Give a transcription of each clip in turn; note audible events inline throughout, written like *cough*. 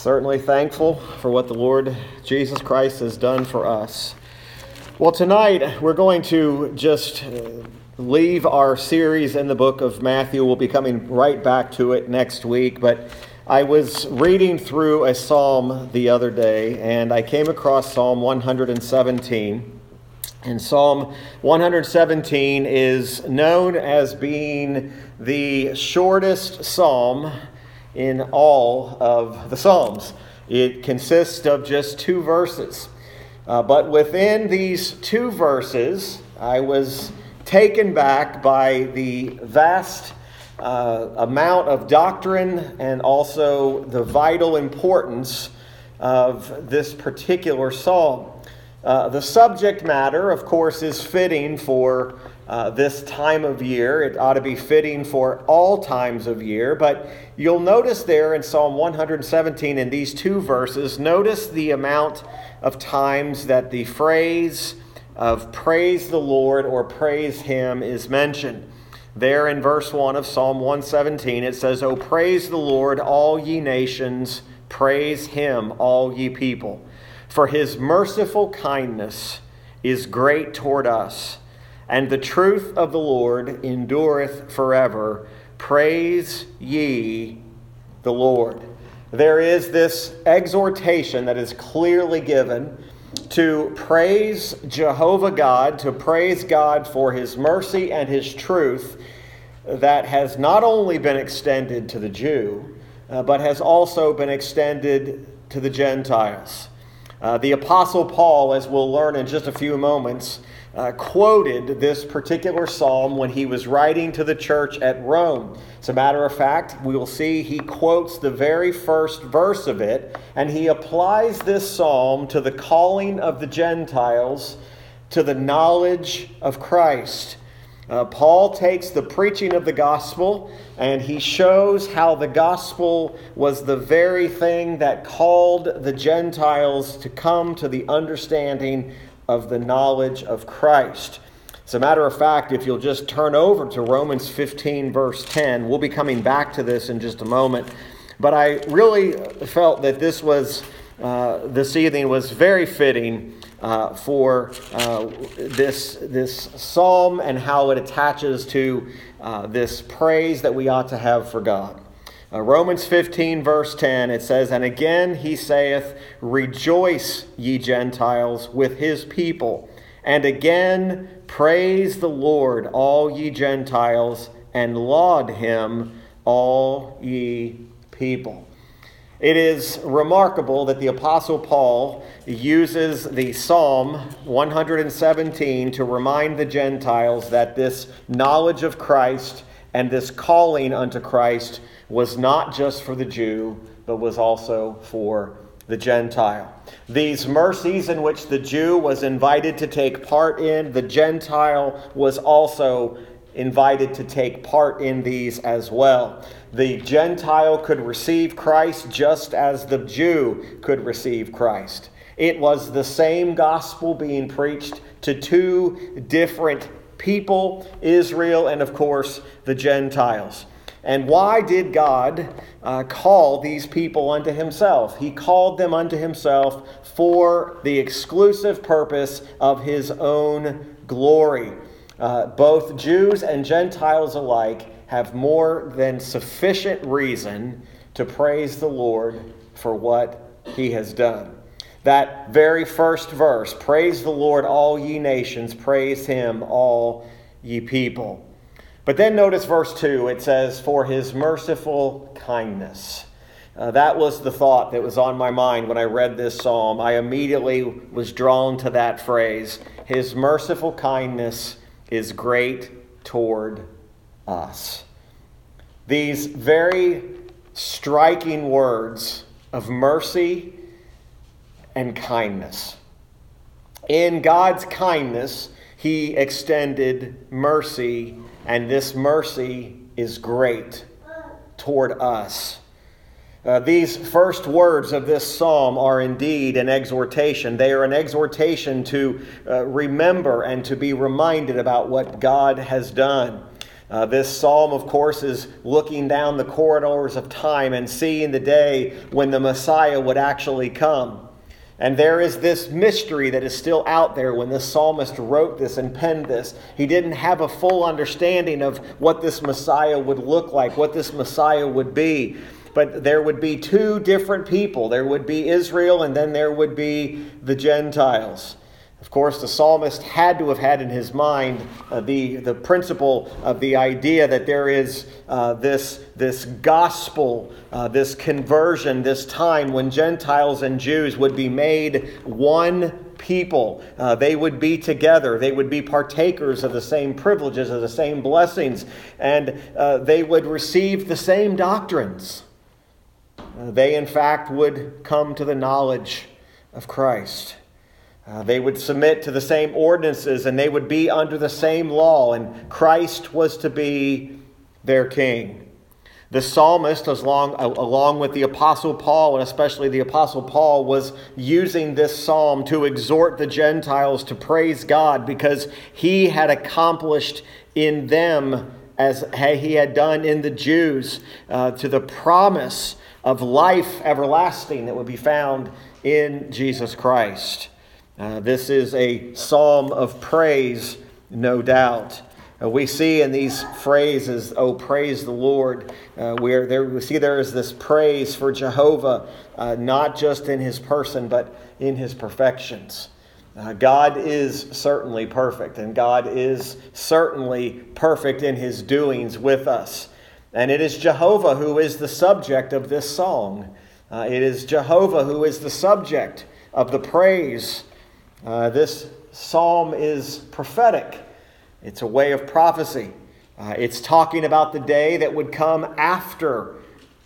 certainly thankful for what the Lord Jesus Christ has done for us. Well, tonight we're going to just leave our series in the book of Matthew. We'll be coming right back to it next week, but I was reading through a psalm the other day and I came across Psalm 117. And Psalm 117 is known as being the shortest psalm in all of the Psalms. It consists of just two verses. Uh, but within these two verses, I was taken back by the vast uh, amount of doctrine and also the vital importance of this particular psalm. Uh, the subject matter, of course, is fitting for uh, this time of year. It ought to be fitting for all times of year. But you'll notice there in Psalm 117, in these two verses, notice the amount of times that the phrase of praise the Lord or praise Him is mentioned. There in verse 1 of Psalm 117, it says, Oh, praise the Lord, all ye nations, praise Him, all ye people. For His merciful kindness is great toward us and the truth of the Lord endureth forever. Praise ye the Lord. There is this exhortation that is clearly given to praise Jehovah God, to praise God for his mercy and his truth that has not only been extended to the Jew, uh, but has also been extended to the Gentiles. Uh, the Apostle Paul, as we'll learn in just a few moments, uh, quoted this particular psalm when he was writing to the church at Rome. As a matter of fact, we will see he quotes the very first verse of it, and he applies this psalm to the calling of the Gentiles to the knowledge of Christ. Uh, Paul takes the preaching of the gospel and he shows how the gospel was the very thing that called the Gentiles to come to the understanding of the knowledge of Christ. As a matter of fact, if you'll just turn over to Romans 15, verse 10, we'll be coming back to this in just a moment. But I really felt that this was, uh, this evening was very fitting uh, for uh, this, this psalm and how it attaches to uh, this praise that we ought to have for God. Uh, Romans 15, verse 10, it says, And again he saith, Rejoice, ye Gentiles, with his people. And again, praise the Lord, all ye Gentiles, and laud him, all ye people. It is remarkable that the Apostle Paul uses the Psalm 117 to remind the Gentiles that this knowledge of Christ and this calling unto Christ was not just for the Jew, but was also for the Gentile. These mercies in which the Jew was invited to take part in, the Gentile was also invited to take part in these as well. The Gentile could receive Christ just as the Jew could receive Christ. It was the same gospel being preached to two different people, Israel and, of course, the Gentiles. And why did God uh, call these people unto himself? He called them unto himself for the exclusive purpose of his own glory. Uh, both Jews and Gentiles alike have more than sufficient reason to praise the Lord for what he has done. That very first verse, praise the Lord, all ye nations, praise him, all ye people. But then notice verse 2 it says, For his merciful kindness. Uh, that was the thought that was on my mind when I read this psalm. I immediately was drawn to that phrase His merciful kindness is great toward us. These very striking words of mercy and kindness. In God's kindness, He extended mercy and this mercy is great toward us. Uh, these first words of this psalm are indeed an exhortation. They are an exhortation to uh, remember and to be reminded about what God has done. Uh, this psalm, of course, is looking down the corridors of time and seeing the day when the Messiah would actually come. And there is this mystery that is still out there when the psalmist wrote this and penned this. He didn't have a full understanding of what this Messiah would look like, what this Messiah would be. But there would be two different people there would be Israel, and then there would be the Gentiles. Of course, the psalmist had to have had in his mind uh, the, the principle of the idea that there is uh, this, this gospel, uh, this conversion, this time when Gentiles and Jews would be made one people. Uh, they would be together. They would be partakers of the same privileges, of the same blessings, and uh, they would receive the same doctrines. Uh, they, in fact, would come to the knowledge of Christ. Uh, they would submit to the same ordinances and they would be under the same law, and Christ was to be their king. The psalmist, along, along with the Apostle Paul, and especially the Apostle Paul, was using this psalm to exhort the Gentiles to praise God because he had accomplished in them as he had done in the Jews uh, to the promise of life everlasting that would be found in Jesus Christ. Uh, this is a psalm of praise, no doubt. Uh, we see in these phrases, oh, praise the Lord, uh, where there, we see there is this praise for Jehovah, uh, not just in his person, but in his perfections. Uh, God is certainly perfect, and God is certainly perfect in his doings with us. And it is Jehovah who is the subject of this song. It is Jehovah who is the subject of the praise uh, this psalm is prophetic, it's a way of prophecy. Uh, it's talking about the day that would come after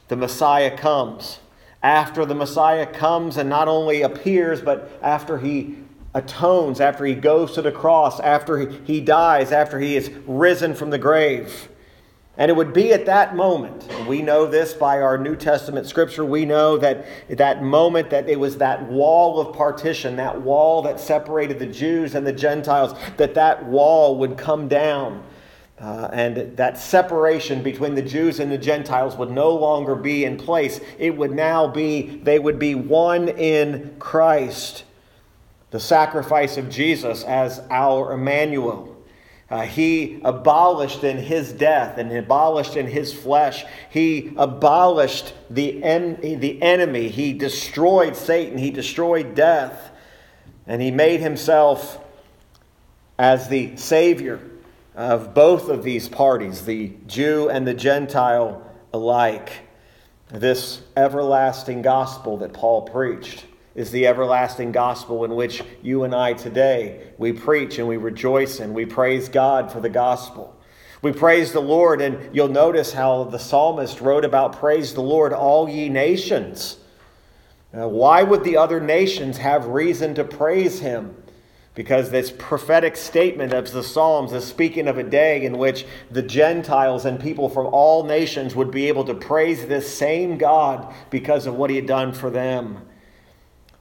the Messiah comes. After the Messiah comes and not only appears, but after he atones, after he goes to the cross, after he dies, after he is risen from the grave. And it would be at that moment, we know this by our New Testament scripture, we know that that moment that it was that wall of partition, that wall that separated the Jews and the Gentiles, that that wall would come down. Uh, and that separation between the Jews and the Gentiles would no longer be in place. It would now be, they would be one in Christ. The sacrifice of Jesus as our Emmanuel. Uh, he abolished in his death and abolished in his flesh. He abolished the, en- the enemy. He destroyed Satan. He destroyed death. And he made himself as the Savior of both of these parties, the Jew and the Gentile alike. This everlasting gospel that Paul preached is the everlasting gospel in which you and I today we preach and we rejoice and we praise God for the gospel. We praise the Lord, and you'll notice how the psalmist wrote about praise the Lord, all ye nations. Now, why would the other nations have reason to praise him? Because this prophetic statement of the Psalms is speaking of a day in which the Gentiles and people from all nations would be able to praise this same God because of what he had done for them.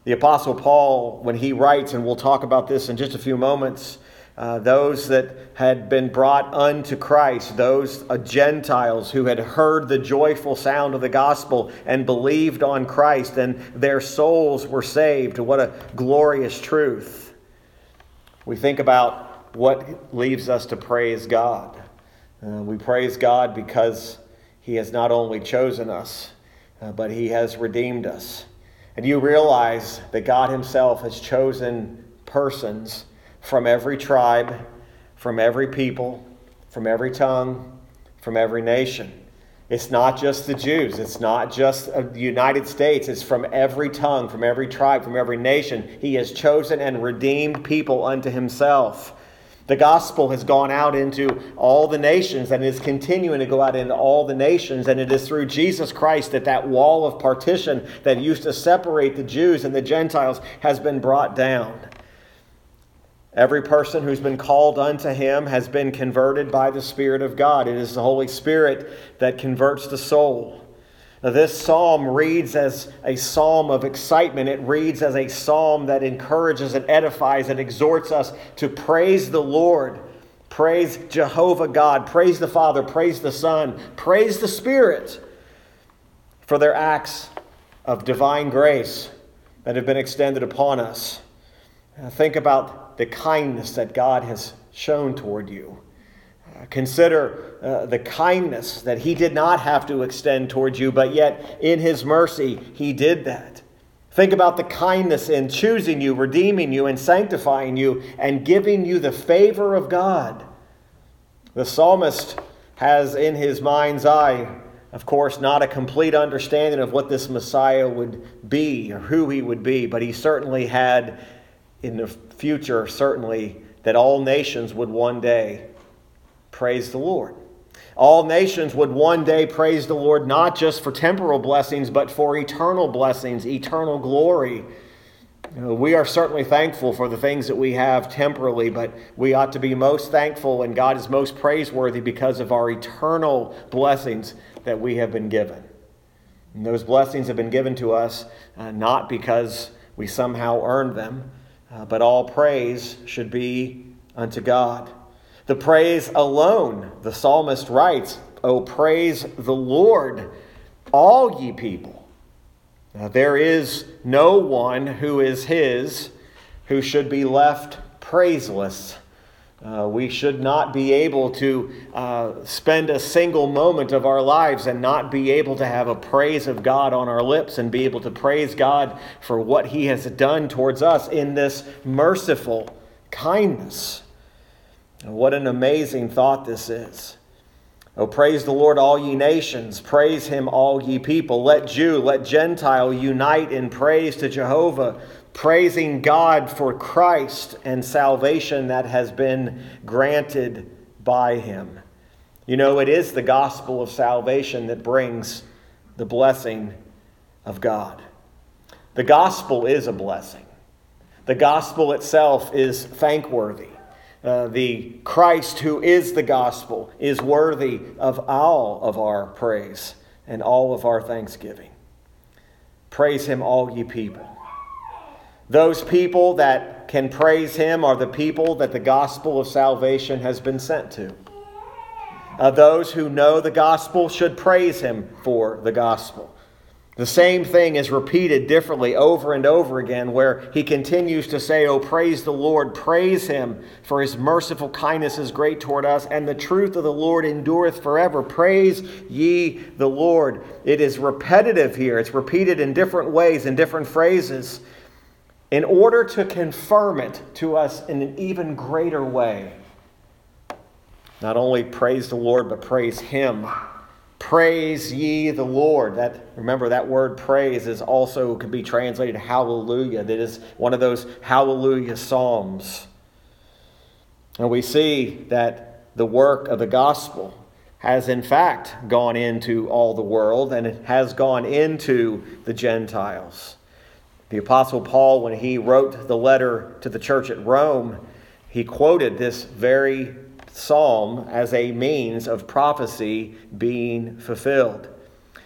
The Apostle Paul, when he writes, and we'll talk about this in just a few moments, uh, those that had been brought unto Christ, those uh, Gentiles who had heard the joyful sound of the gospel and believed on Christ, and their souls were saved. What a glorious truth. We think about what leaves us to praise God. Uh, we praise God because He has not only chosen us, uh, but He has redeemed us. And you realize that God Himself has chosen persons from every tribe, from every people, from every tongue, from every nation. It's not just the Jews. It's not just uh, the United States. It's from every tongue, from every tribe, from every nation. He has chosen and redeemed people unto himself. The gospel has gone out into all the nations and is continuing to go out into all the nations. And it is through Jesus Christ that that wall of partition that used to separate the Jews and the Gentiles has been brought down. Every person who's been called unto him has been converted by the Spirit of God. It is the Holy Spirit that converts the soul. This psalm reads as a psalm of excitement. It reads as a psalm that encourages and edifies and exhorts us to praise the Lord. Praise Jehovah God. Praise the Father. Praise the Son. Praise the Spirit for their acts of divine grace that have been extended upon us. Think about the kindness that God has shown toward you. Consider uh, the kindness that He did not have to extend towards you, but yet in His mercy, He did that. Think about the kindness in choosing you, redeeming you, and sanctifying you, and giving you the favor of God. The psalmist has in his mind's eye, of course, not a complete understanding of what this Messiah would be or who he would be, but he certainly had in the future, certainly, that all nations would one day praise the Lord. All nations would one day praise the Lord not just for temporal blessings, but for eternal blessings, eternal glory. We are certainly thankful for the things that we have temporally, but we ought to be most thankful, and God is most praiseworthy because of our eternal blessings that we have been given. And those blessings have been given to us uh, not because we somehow earned them, uh, but all praise should be unto God. The praise alone, the psalmist writes, Oh, praise the Lord, all ye people. Now, there is no one who is his who should be left praiseless. Uh, we should not be able to uh, spend a single moment of our lives and not be able to have a praise of God on our lips and be able to praise God for what He has done towards us in this merciful kindness. What an amazing thought this is. Oh, praise the Lord, all ye nations. Praise him, all ye people. Let Jew, let Gentile unite in praise to Jehovah, praising God for Christ and salvation that has been granted by him. You know, it is the gospel of salvation that brings the blessing of God. The gospel is a blessing, the gospel itself is thankworthy. Uh, the Christ who is the gospel is worthy of all of our praise and all of our thanksgiving. Praise him, all ye people. Those people that can praise him are the people that the gospel of salvation has been sent to. Uh, those who know the gospel should praise him for the gospel. The same thing is repeated differently over and over again, where he continues to say, Oh, praise the Lord, praise him, for his merciful kindness is great toward us, and the truth of the Lord endureth forever. Praise ye the Lord. It is repetitive here, it's repeated in different ways, in different phrases, in order to confirm it to us in an even greater way. Not only praise the Lord, but praise him Praise ye the Lord. That remember that word praise is also could be translated hallelujah. That is one of those hallelujah psalms. And we see that the work of the gospel has in fact gone into all the world and it has gone into the Gentiles. The Apostle Paul, when he wrote the letter to the church at Rome, he quoted this very psalm as a means of prophecy being fulfilled.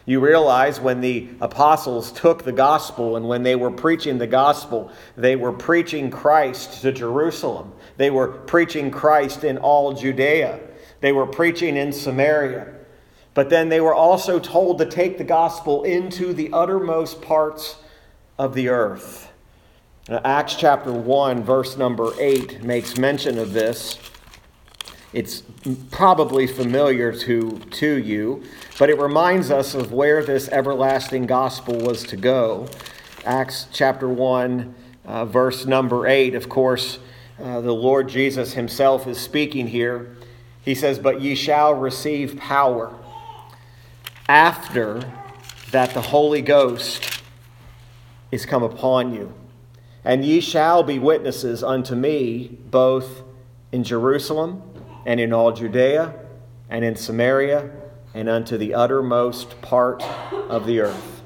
You realize when the apostles took the gospel and when they were preaching the gospel, they were preaching Christ to Jerusalem. They were preaching Christ in all Judea. They were preaching in Samaria. But then they were also told to take the gospel into the uttermost parts of the earth. Acts chapter 1, verse number 8 makes mention of this. It's probably familiar to, to you, but it reminds us of where this everlasting gospel was to go. Acts chapter 1, uh, verse number 8, of course, uh, the Lord Jesus himself is speaking here. He says, But ye shall receive power after that the Holy Ghost is come upon you. And ye shall be witnesses unto me both in Jerusalem and in all Judea and in Samaria and unto the uttermost part of the earth.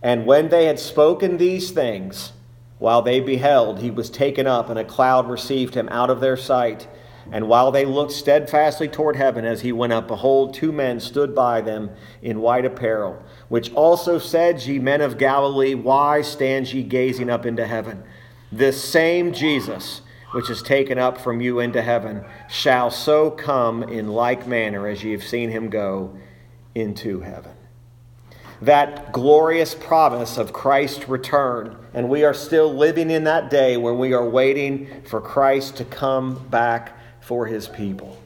And when they had spoken these things, while they beheld, he was taken up, and a cloud received him out of their sight. And while they looked steadfastly toward heaven as he went up, behold, two men stood by them in white apparel, which also said, Ye men of Galilee, why stand ye gazing up into heaven? This same Jesus which is taken up from you into heaven, shall so come in like manner as ye have seen him go into heaven. That glorious promise of Christ's return, and we are still living in that day when we are waiting for Christ to come back for his people.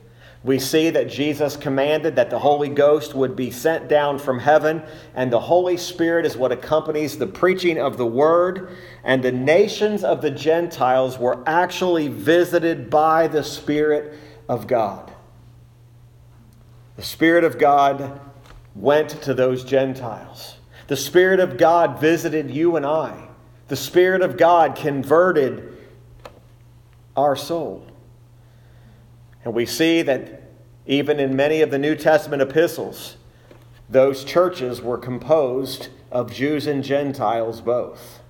We see that Jesus commanded that the Holy Ghost would be sent down from heaven, and the Holy Spirit is what accompanies the preaching of the Word. And the nations of the Gentiles were actually visited by the Spirit of God. The Spirit of God went to those Gentiles. The Spirit of God visited you and I. The Spirit of God converted our soul. And we see that even in many of the New Testament epistles, those churches were composed of Jews and Gentiles both.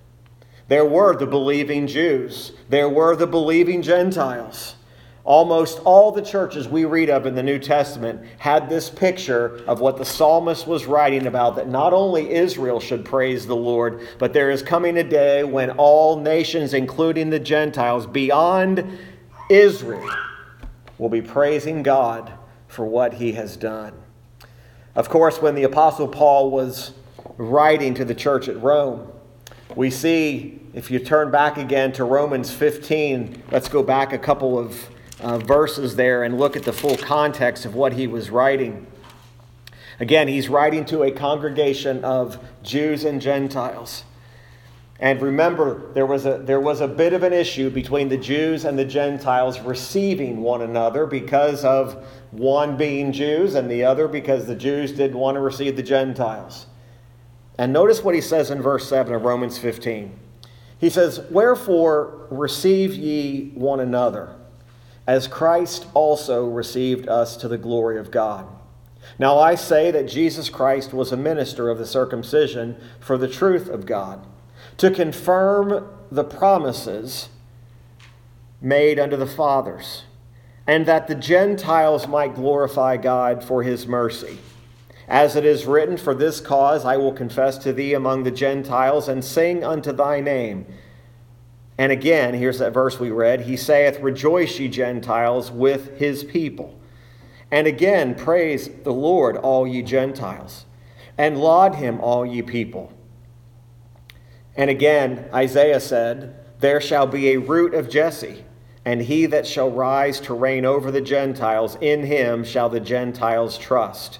There were the believing Jews, there were the believing Gentiles. Almost all the churches we read of in the New Testament had this picture of what the psalmist was writing about that not only Israel should praise the Lord, but there is coming a day when all nations, including the Gentiles beyond Israel, will be praising God for what he has done. Of course, when the Apostle Paul was writing to the church at Rome, we see, if you turn back again to Romans 15, let's go back a couple of uh, verses there and look at the full context of what he was writing. Again, he's writing to a congregation of Jews and Gentiles. And remember, there was, a, there was a bit of an issue between the Jews and the Gentiles receiving one another because of one being Jews and the other because the Jews didn't want to receive the Gentiles. And notice what he says in verse 7 of Romans 15. He says, Wherefore receive ye one another, as Christ also received us to the glory of God. Now I say that Jesus Christ was a minister of the circumcision for the truth of God to confirm the promises made unto the fathers, and that the Gentiles might glorify God for his mercy. As it is written, For this cause I will confess to thee among the Gentiles, and sing unto thy name. And again, here's that verse we read He saith, Rejoice, ye Gentiles, with his people. And again, praise the Lord, all ye Gentiles, and laud him, all ye people. And again, Isaiah said, There shall be a root of Jesse, and he that shall rise to reign over the Gentiles, in him shall the Gentiles trust.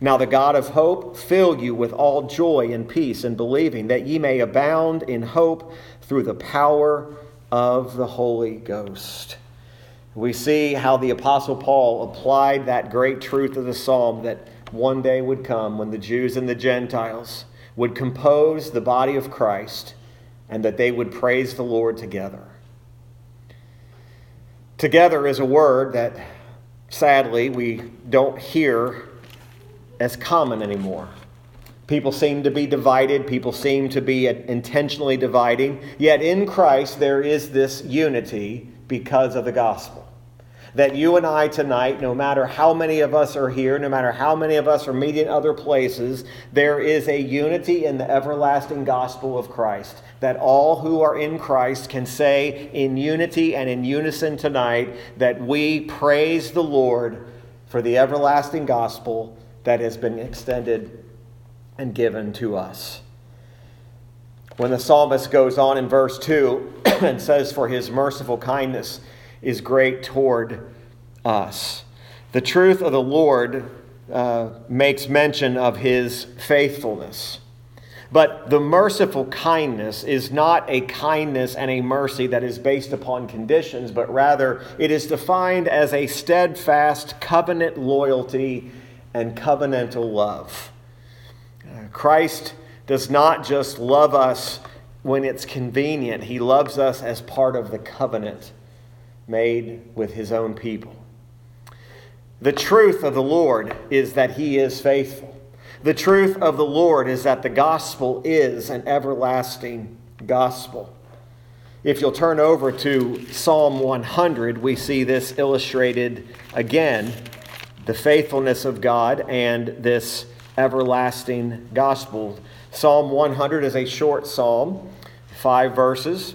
Now the God of hope fill you with all joy and peace in believing, that ye may abound in hope through the power of the Holy Ghost. We see how the Apostle Paul applied that great truth of the psalm that one day would come when the Jews and the Gentiles would compose the body of Christ and that they would praise the Lord together. Together is a word that sadly we don't hear as common anymore. People seem to be divided, people seem to be intentionally dividing, yet in Christ there is this unity because of the gospel that you and I tonight, no matter how many of us are here, no matter how many of us are meeting other places, there is a unity in the everlasting gospel of Christ. That all who are in Christ can say in unity and in unison tonight that we praise the Lord for the everlasting gospel that has been extended and given to us. When the psalmist goes on in verse 2 *clears throat* and says, For his merciful kindness is great toward us. The truth of the Lord uh, makes mention of his faithfulness. But the merciful kindness is not a kindness and a mercy that is based upon conditions, but rather it is defined as a steadfast covenant loyalty and covenantal love. Uh, Christ does not just love us when it's convenient, He loves us as part of the covenant made with his own people. The truth of the Lord is that he is faithful. The truth of the Lord is that the gospel is an everlasting gospel. If you'll turn over to Psalm 100, we see this illustrated again the faithfulness of God and this everlasting gospel. Psalm 100 is a short psalm, five verses.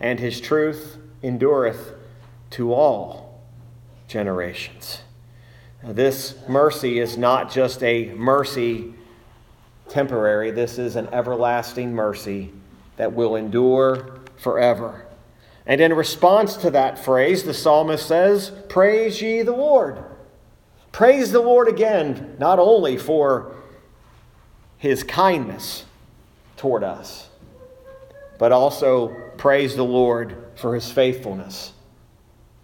and his truth endureth to all generations. Now, this mercy is not just a mercy temporary, this is an everlasting mercy that will endure forever. And in response to that phrase, the psalmist says, Praise ye the Lord. Praise the Lord again, not only for his kindness toward us, but also praise the Lord for his faithfulness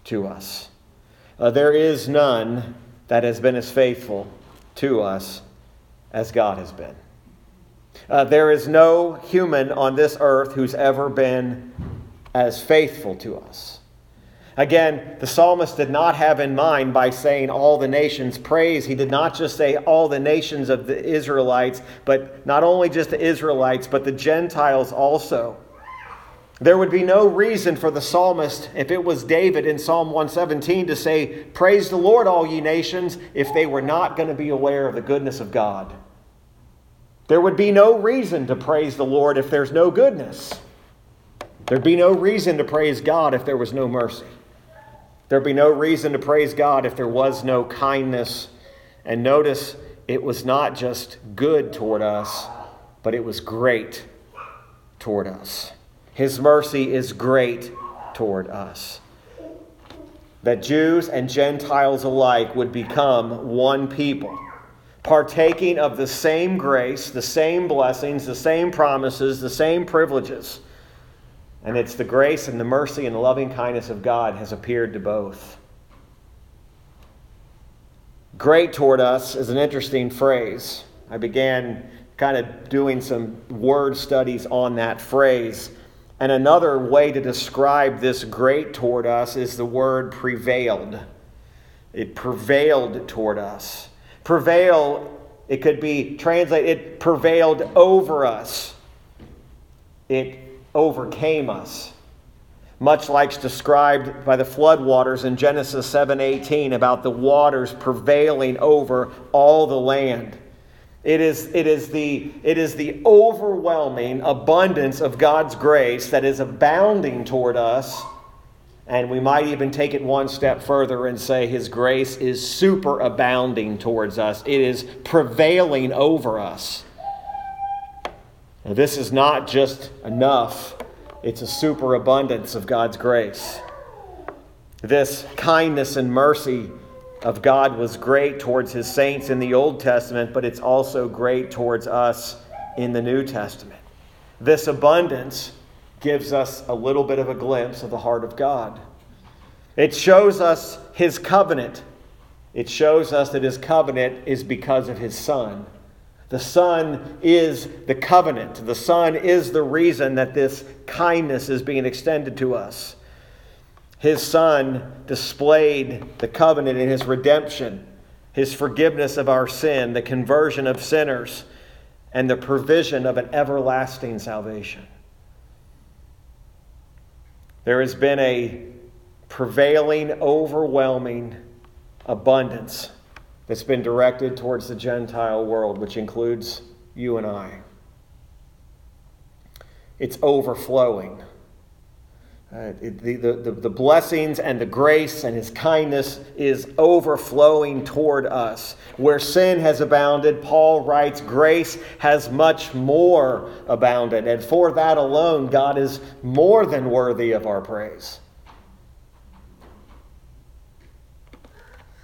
to us. Uh, there is none that has been as faithful to us as God has been. Uh, there is no human on this earth who's ever been as faithful to us. Again, the psalmist did not have in mind by saying all the nations praise. He did not just say all the nations of the Israelites, but not only just the Israelites, but the Gentiles also. There would be no reason for the psalmist, if it was David in Psalm 117, to say, Praise the Lord, all ye nations, if they were not going to be aware of the goodness of God. There would be no reason to praise the Lord if there's no goodness. There'd be no reason to praise God if there was no mercy. There'd be no reason to praise God if there was no kindness. And notice, it was not just good toward us, but it was great toward us. His mercy is great toward us. That Jews and Gentiles alike would become one people, partaking of the same grace, the same blessings, the same promises, the same privileges. And it's the grace and the mercy and the loving kindness of God has appeared to both. Great toward us is an interesting phrase. I began kind of doing some word studies on that phrase and another way to describe this great toward us is the word prevailed. It prevailed toward us. Prevail, it could be translated, it prevailed over us. It overcame us. Much like described by the floodwaters in Genesis 7:18 about the waters prevailing over all the land. It is, it, is the, it is the overwhelming abundance of God's grace that is abounding toward us. And we might even take it one step further and say His grace is super abounding towards us, it is prevailing over us. Now, this is not just enough, it's a superabundance of God's grace. This kindness and mercy of God was great towards his saints in the Old Testament, but it's also great towards us in the New Testament. This abundance gives us a little bit of a glimpse of the heart of God. It shows us his covenant. It shows us that his covenant is because of his Son. The Son is the covenant. The Son is the reason that this kindness is being extended to us. His Son displayed the covenant in His redemption, His forgiveness of our sin, the conversion of sinners, and the provision of an everlasting salvation. There has been a prevailing, overwhelming abundance that's been directed towards the Gentile world, which includes you and I. It's overflowing. Uh, the, the, the blessings and the grace and his kindness is overflowing toward us. Where sin has abounded, Paul writes, grace has much more abounded. And for that alone, God is more than worthy of our praise.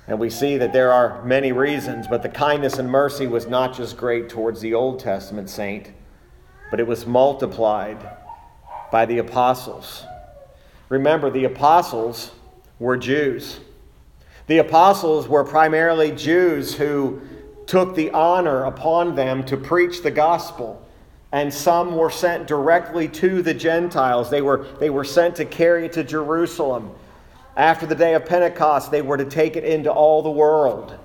And we see that there are many reasons, but the kindness and mercy was not just great towards the Old Testament saint, but it was multiplied by the apostles Remember, the apostles were Jews. The apostles were primarily Jews who took the honor upon them to preach the gospel and some were sent directly to the Gentiles. They were, they were sent to carry it to Jerusalem. After the day of Pentecost, they were to take it into all the world.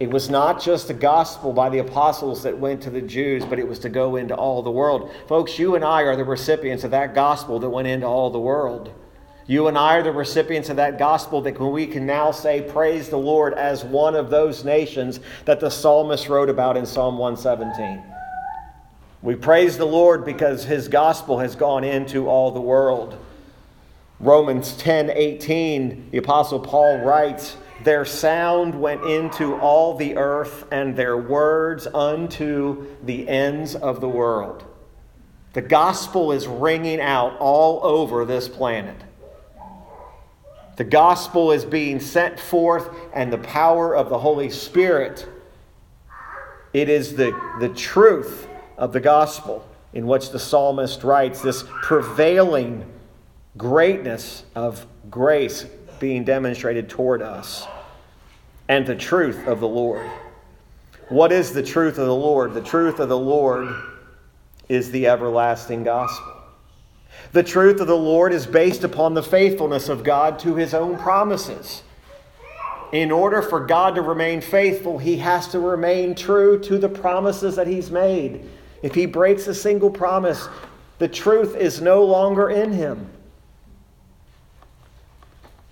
It was not just the gospel by the apostles that went to the Jews, but it was to go into all the world. Folks, you and I are the recipients of that gospel that went into all the world. You and I are the recipients of that gospel that we can now say, Praise the Lord, as one of those nations that the psalmist wrote about in Psalm 117. We praise the Lord because his gospel has gone into all the world. Romans 10 18, the Apostle Paul writes, Their sound went into all the earth, and their words unto the ends of the world. The gospel is ringing out all over this planet. The gospel is being sent forth, and the power of the Holy Spirit. It is the, the truth of the gospel in which the psalmist writes this prevailing greatness of grace being demonstrated toward us and the truth of the Lord. What is the truth of the Lord? The truth of the Lord is the everlasting gospel. The truth of the Lord is based upon the faithfulness of God to his own promises. In order for God to remain faithful, he has to remain true to the promises that he's made. If he breaks a single promise, the truth is no longer in him.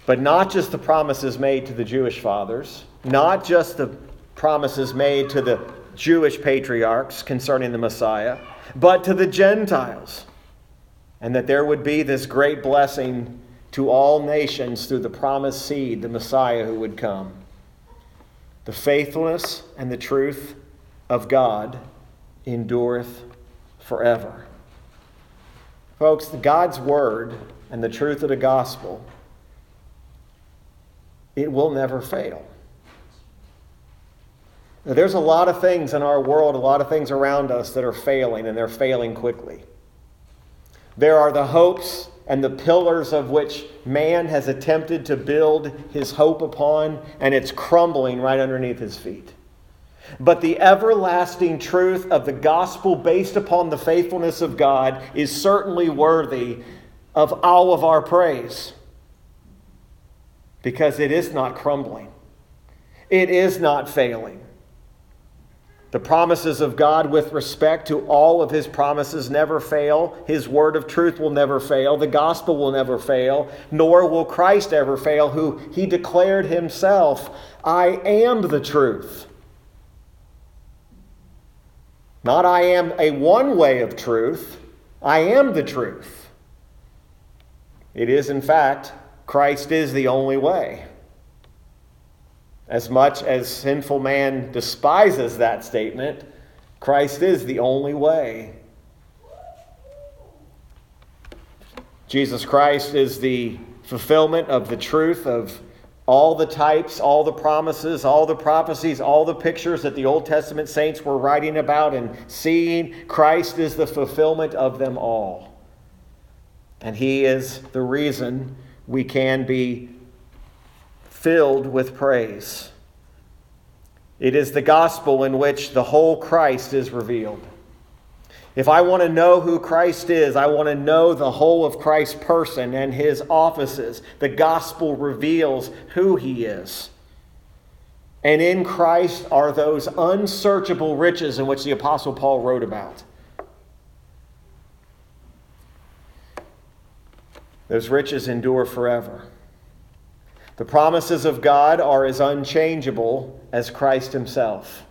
But not just the promises made to the Jewish fathers, not just the promises made to the Jewish patriarchs concerning the Messiah, but to the Gentiles and that there would be this great blessing to all nations through the promised seed, the Messiah who would come. The faithfulness and the truth of God endureth forever. Folks, God's word and the truth of the gospel, it will never fail. Now, there's a lot of things in our world, a lot of things around us that are failing, and they're failing quickly. There are the hopes and the pillars of which man has attempted to build his hope upon, and it's crumbling right underneath his feet. But the everlasting truth of the gospel based upon the faithfulness of God is certainly worthy of all of our praise because it is not crumbling, it is not failing. The promises of God with respect to all of his promises never fail. His word of truth will never fail. The gospel will never fail, nor will Christ ever fail, who he declared himself, I am the truth. Not I am a one way of truth, I am the truth. It is, in fact, Christ is the only way. As much as sinful man despises that statement, Christ is the only way. Jesus Christ is the fulfillment of the truth of all the types, all the promises, all the prophecies, all the pictures that the Old Testament saints were writing about and seeing. Christ is the fulfillment of them all. And He is the reason we can be filled with praise. It is the gospel in which the whole Christ is revealed. If I want to know who Christ is, I want to know the whole of Christ's person and his offices. The gospel reveals who he is. And in Christ are those unsearchable riches in which the Apostle Paul wrote about. Those riches endure forever. The promises of God are as unchangeable as Christ Himself.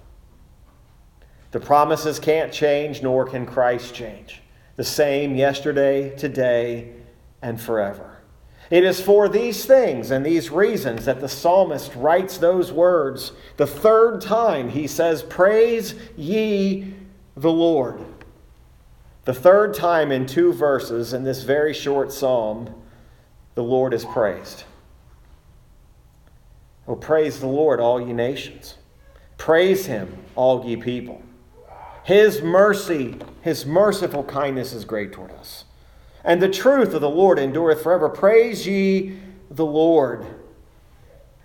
The promises can't change, nor can Christ change. The same yesterday, today, and forever. It is for these things and these reasons that the psalmist writes those words. The third time he says, Praise ye the Lord. The third time in two verses in this very short psalm, the Lord is praised. Oh, praise the Lord, all ye nations. Praise him, all ye people. His mercy, his merciful kindness is great toward us. And the truth of the Lord endureth forever. Praise ye the Lord.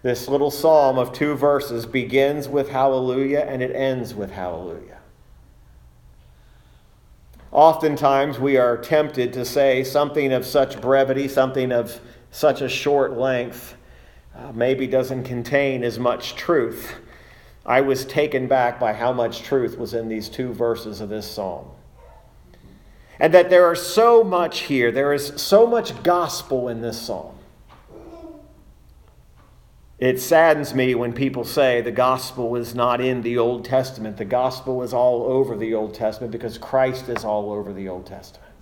This little psalm of two verses begins with hallelujah and it ends with hallelujah. Oftentimes, we are tempted to say something of such brevity, something of such a short length, uh, maybe doesn't contain as much truth. I was taken back by how much truth was in these two verses of this psalm. And that there is so much here, there is so much gospel in this psalm. It saddens me when people say the gospel is not in the Old Testament. The gospel is all over the Old Testament because Christ is all over the Old Testament.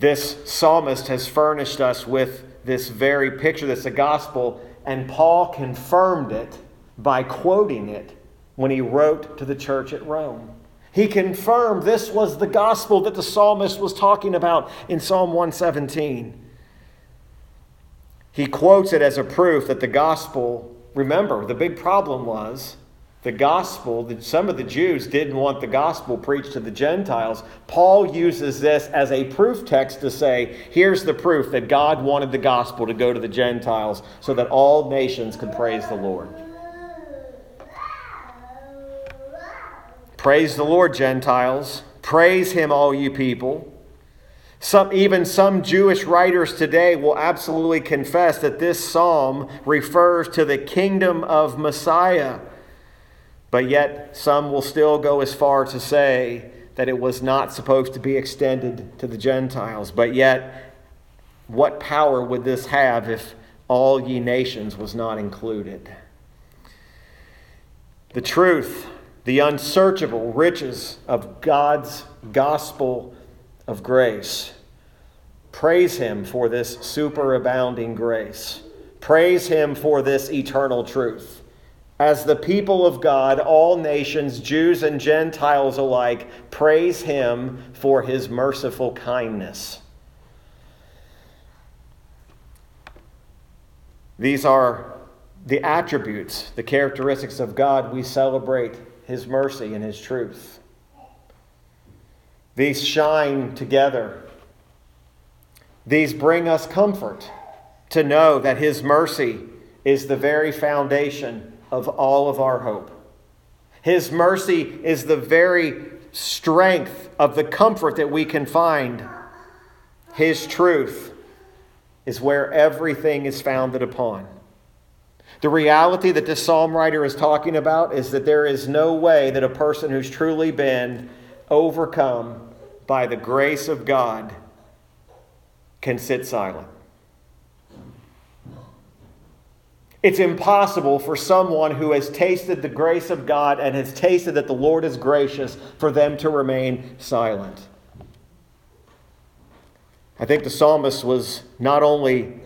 This psalmist has furnished us with this very picture that's the gospel, and Paul confirmed it by quoting it when he wrote to the church at Rome. He confirmed this was the gospel that the psalmist was talking about in Psalm 117. He quotes it as a proof that the gospel, remember, the big problem was the gospel, that some of the Jews didn't want the gospel preached to the Gentiles. Paul uses this as a proof text to say, here's the proof that God wanted the gospel to go to the Gentiles so that all nations could praise the Lord. Praise the Lord, Gentiles. Praise him, all you people. Some, even some Jewish writers today will absolutely confess that this psalm refers to the kingdom of Messiah. But yet, some will still go as far to say that it was not supposed to be extended to the Gentiles. But yet, what power would this have if all ye nations was not included? The truth, the unsearchable riches of God's gospel of grace. Praise Him for this superabounding grace. Praise Him for this eternal truth. As the people of God, all nations, Jews and Gentiles alike, praise Him for His merciful kindness. These are the attributes, the characteristics of God. We celebrate His mercy and His truth. These shine together. These bring us comfort to know that His mercy is the very foundation of all of our hope. His mercy is the very strength of the comfort that we can find. His truth is where everything is founded upon. The reality that this psalm writer is talking about is that there is no way that a person who's truly been overcome by the grace of God can sit silent. It's impossible for someone who has tasted the grace of God and has tasted that the Lord is gracious for them to remain silent. I think the psalmist was not only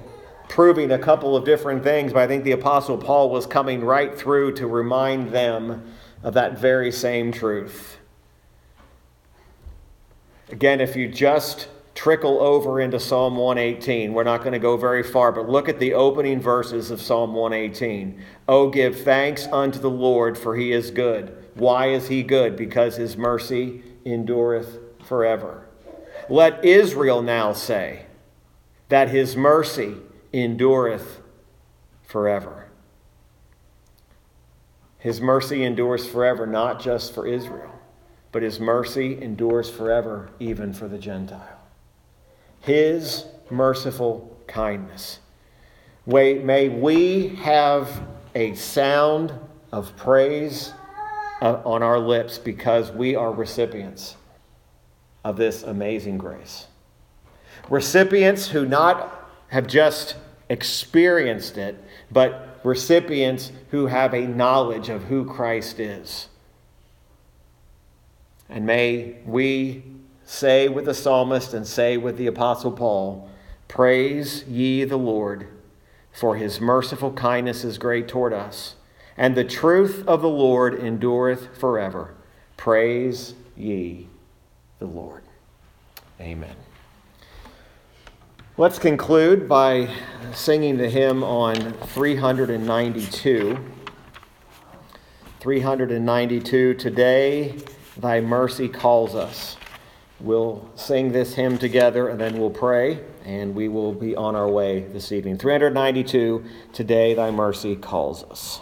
proving a couple of different things, but I think the Apostle Paul was coming right through to remind them of that very same truth. Again, if you just trickle over into Psalm 118, we're not going to go very far, but look at the opening verses of Psalm 118. Oh, give thanks unto the Lord, for he is good. Why is he good? Because his mercy endureth forever. Let Israel now say that his mercy endureth forever. His mercy endures forever, not just for Israel but his mercy endures forever, even for the Gentile. His merciful kindness. May we have a sound of praise uh, on our lips because we are recipients of this amazing grace. Recipients who not have just experienced it, but recipients who have a knowledge of who Christ is. And may we say with the psalmist and say with the apostle Paul, Praise ye the Lord, for his merciful kindness is great toward us, and the truth of the Lord endureth forever. Praise ye the Lord. Amen. Let's conclude by singing the hymn on 392. 392 today Thy mercy calls us. We'll sing this hymn together and then we'll pray and we will be on our way this evening. 392, Today Thy mercy calls us.